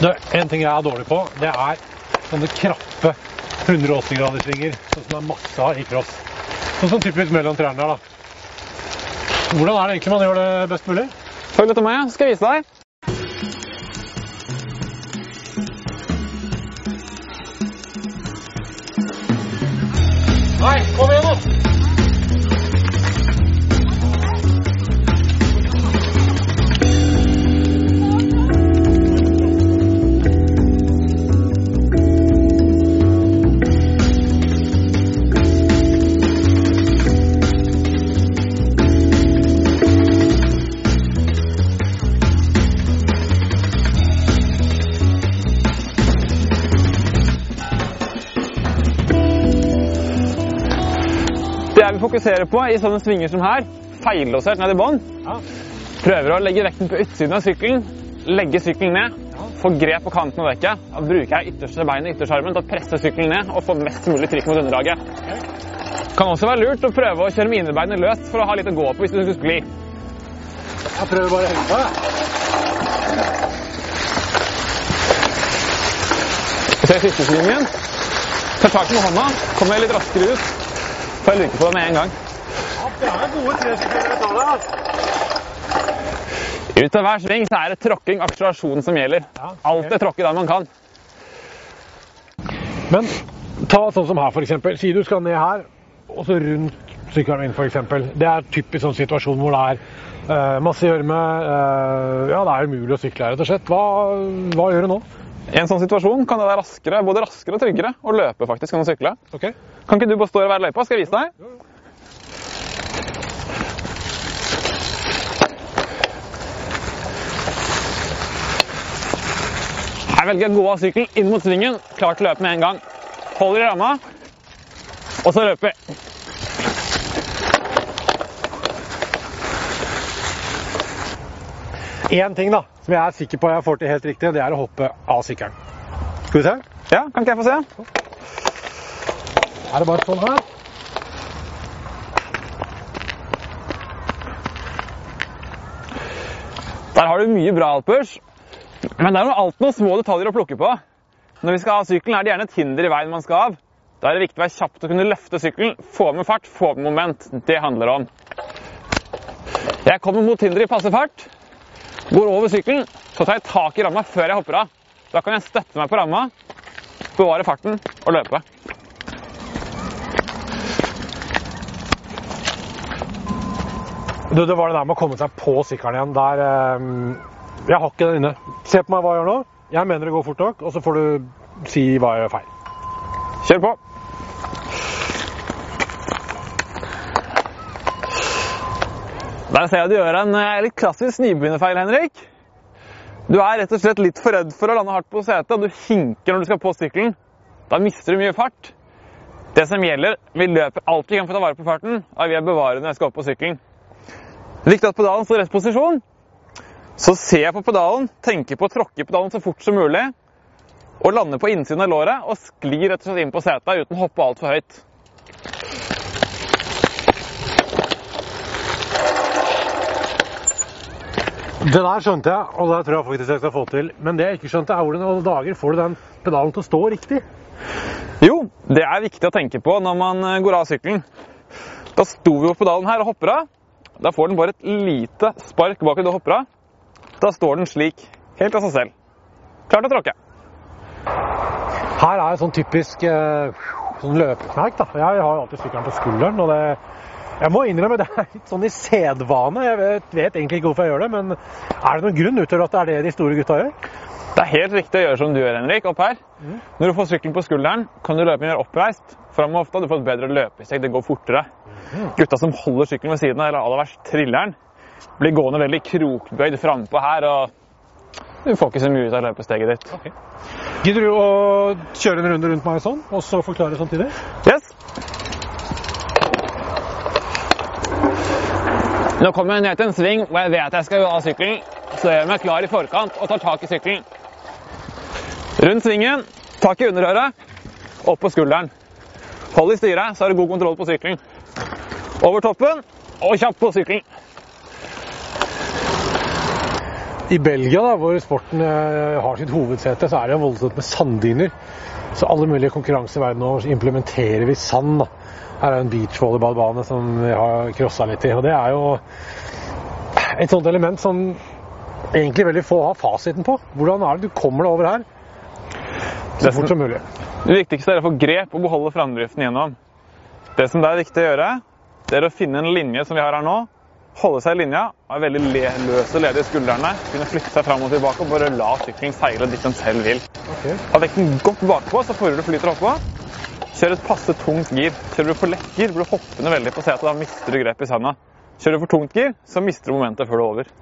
Du, en ting jeg er dårlig på, det er sånne krappe 180-graderssvinger, sånn som det er masse av i cross. Sånn som typisk mellom trærne her, da. Hvordan er det egentlig man gjør det best mulig? Følg etter meg, skal jeg vise deg. Det jeg vil fokusere på i sånne svinger som her, feillåsert ned i bånn, Ja. prøver å legge vekten på utsiden av sykkelen, legge sykkelen ned, få grep på kanten av dekket. Da bruker jeg ytterste beinet, yttersarmen, til å presse sykkelen ned og få mest mulig trykk mot underlaget. Kan også være lurt å prøve å kjøre minebeinet løst for å ha litt å gå på hvis du skulle skli. Jeg prøver bare å henge på, jeg. Og så i siste svingen, tar tak med hånda, kommer litt raskere ut, får jeg luke på det med en gang. Ut av hver sving så er det tråkking, akselerasjon som gjelder. Alltid tråkke der man kan. Men ta sånn som her, eksempel. Si du skal ned her, og så rundt sykkelen min, eksempel. Det er typisk sånn situasjon hvor det er uh, masse gjørme. Uh, ja, det er umulig å sykle her, rett og slett. Hva, hva gjør du nå? I en sånn situasjon kan det være raskere, både raskere og tryggere å løpe faktisk enn å sykle. Okay. Kan ikke du bare stå i hver løypa? Skal jeg vise deg? Her velger jeg å gå av sykkelen inn mot svingen, klar til å løpe med en gang. Holder i ramma, og så løper vi. Én ting da, som jeg er sikker på jeg får til helt riktig, det er å hoppe av sykkelen. Skal vi se? Ja, kan ikke jeg få se? Er det bare sånn her? Der har du mye bra alpers, men det er alltid noen små detaljer å plukke på. Når vi skal ha sykkelen, er det gjerne et hinder i veien man skal av. Da er det viktig å være kjapp til å kunne løfte sykkelen, få med fart, få med moment. Det handler om. Jeg kommer mot hinderet i passe fart, går over sykkelen, så tar jeg tak i ramma før jeg hopper av. Da kan jeg støtte meg på ramma, bevare farten og løpe. Du, det var det der med å komme seg på sykkelen igjen. Der eh, Jeg har ikke den inne. Se på meg hva jeg gjør nå. Jeg mener det går fort nok, og så får du si hva jeg gjør feil. Kjør på. Der ser jeg du gjør en eh, litt klassisk nybegynnerfeil, Henrik. Du er rett og slett litt for redd for å lande hardt på setet, og du hinker når du skal på sykkelen. Da mister du mye fart. Det som gjelder, vi løper alt vi kan for å ta vare på farten, og vi er bevarende når jeg skal opp på sykkelen. Viktig at pedalen står i rett posisjon. Så ser jeg på pedalen, tenker på å tråkke pedalen så fort som mulig, og lander på innsiden av låret og sklir rett og slett inn på setet uten å hoppe altfor høyt. Det der skjønte jeg, og det tror jeg faktisk jeg skal få til. Men det jeg ikke skjønte, er hvordan i alle dager får du den pedalen til å stå riktig? Jo, det er viktig å tenke på når man eh, går av sykkelen. Da sto vi på pedalen her og hopper av. Da får den bare et lite spark bak du hopper av. Da står den slik, helt av seg selv. Klar til å tråkke. Her er et sånn typisk eh, sånn løpekneik. da. Jeg har alltid sykkelen på skulderen. og det, Jeg må innrømme det er litt sånn i sedvane. Jeg vet, vet egentlig ikke hvorfor jeg gjør det, men er det noen grunn utover at det er det de store gutta gjør? Det er helt riktig å gjøre som du gjør, Henrik, opp her. Når du får sykkelen på skulderen, kan du løpe mer oppreist. Fram og ofte, du får et bedre løpesteg, det går fortere. Gutta som holder sykkelen ved siden av, eller aller verst trilleren, blir gående veldig krokbøyd frampå her, og du får ikke så mye ut av løpesteget ditt. Gidder du å kjøre en runde rundt meg sånn, og så forklare samtidig? Yes. Nå kommer jeg ned til en sving hvor jeg vet jeg skal av sykkelen, så jeg gjør meg klar i forkant og tar tak i sykkelen. Rundt svingen, tak i underøret, opp på skulderen. Hold i styret, så har du god kontroll på sykkelen. Over toppen og kjapt på sykkelen. I Belgia, da, hvor sporten eh, har sitt hovedsete, så er det voldsomt med sanddyner. Så alle mulige konkurranser i verden nå implementerer vi sand. Her er en beachvolleyballbane som vi har crossa litt i. Og det er jo et sånt element som egentlig veldig få har fasiten på. Hvordan er det du kommer deg over her? Så Det fort som mulig. Det viktigste er å få grep og beholde framdriften gjennom. Det som det er viktig å gjøre, det er å finne en linje som vi har her nå. Holde seg i linja, være veldig le løs og ledig i skuldrene. Kunne flytte seg fram og tilbake og bare la sykkelen seile dit den selv vil. Ok. Ha vekten godt bakpå, så får du flyter oppå. Kjør et passe tungt gir. Kjører du for lett gir, blir du hoppende veldig på setet. Da mister du grep i sanda. Kjører du for tungt gir, så mister du momentet før du er over.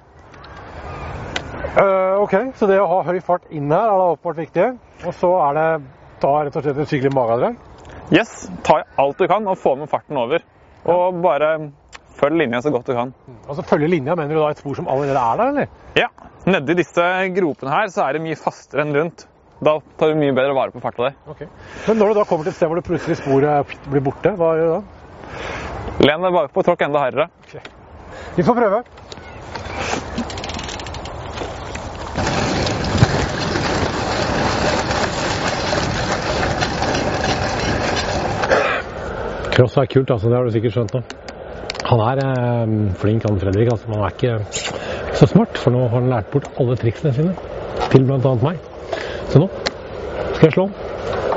Uh, ok, så det å ha høy fart inn her er da åpenbart viktig. Og så er det da rett og slett et skikkelig magedrag. Yes, ta alt du kan og få med farten over. Og bare følg linja så godt du kan. Altså følge linja, mener du da et spor som allerede er der, eller? Ja, nedi disse gropene her så er det mye fastere enn rundt. Da tar du mye bedre vare på farta di. Ok. Men når du da kommer til et sted hvor det plutselig sporet blir borte, hva gjør du da? Len deg bakpå, tråkk enda hardere. Vi får prøve. Cross er kult, altså. Det har du sikkert skjønt nå. Han er eh, flink, han Fredrik, altså, han er ikke så smart. For nå har han lært bort alle triksene sine til bl.a. meg. Så nå skal jeg slå han.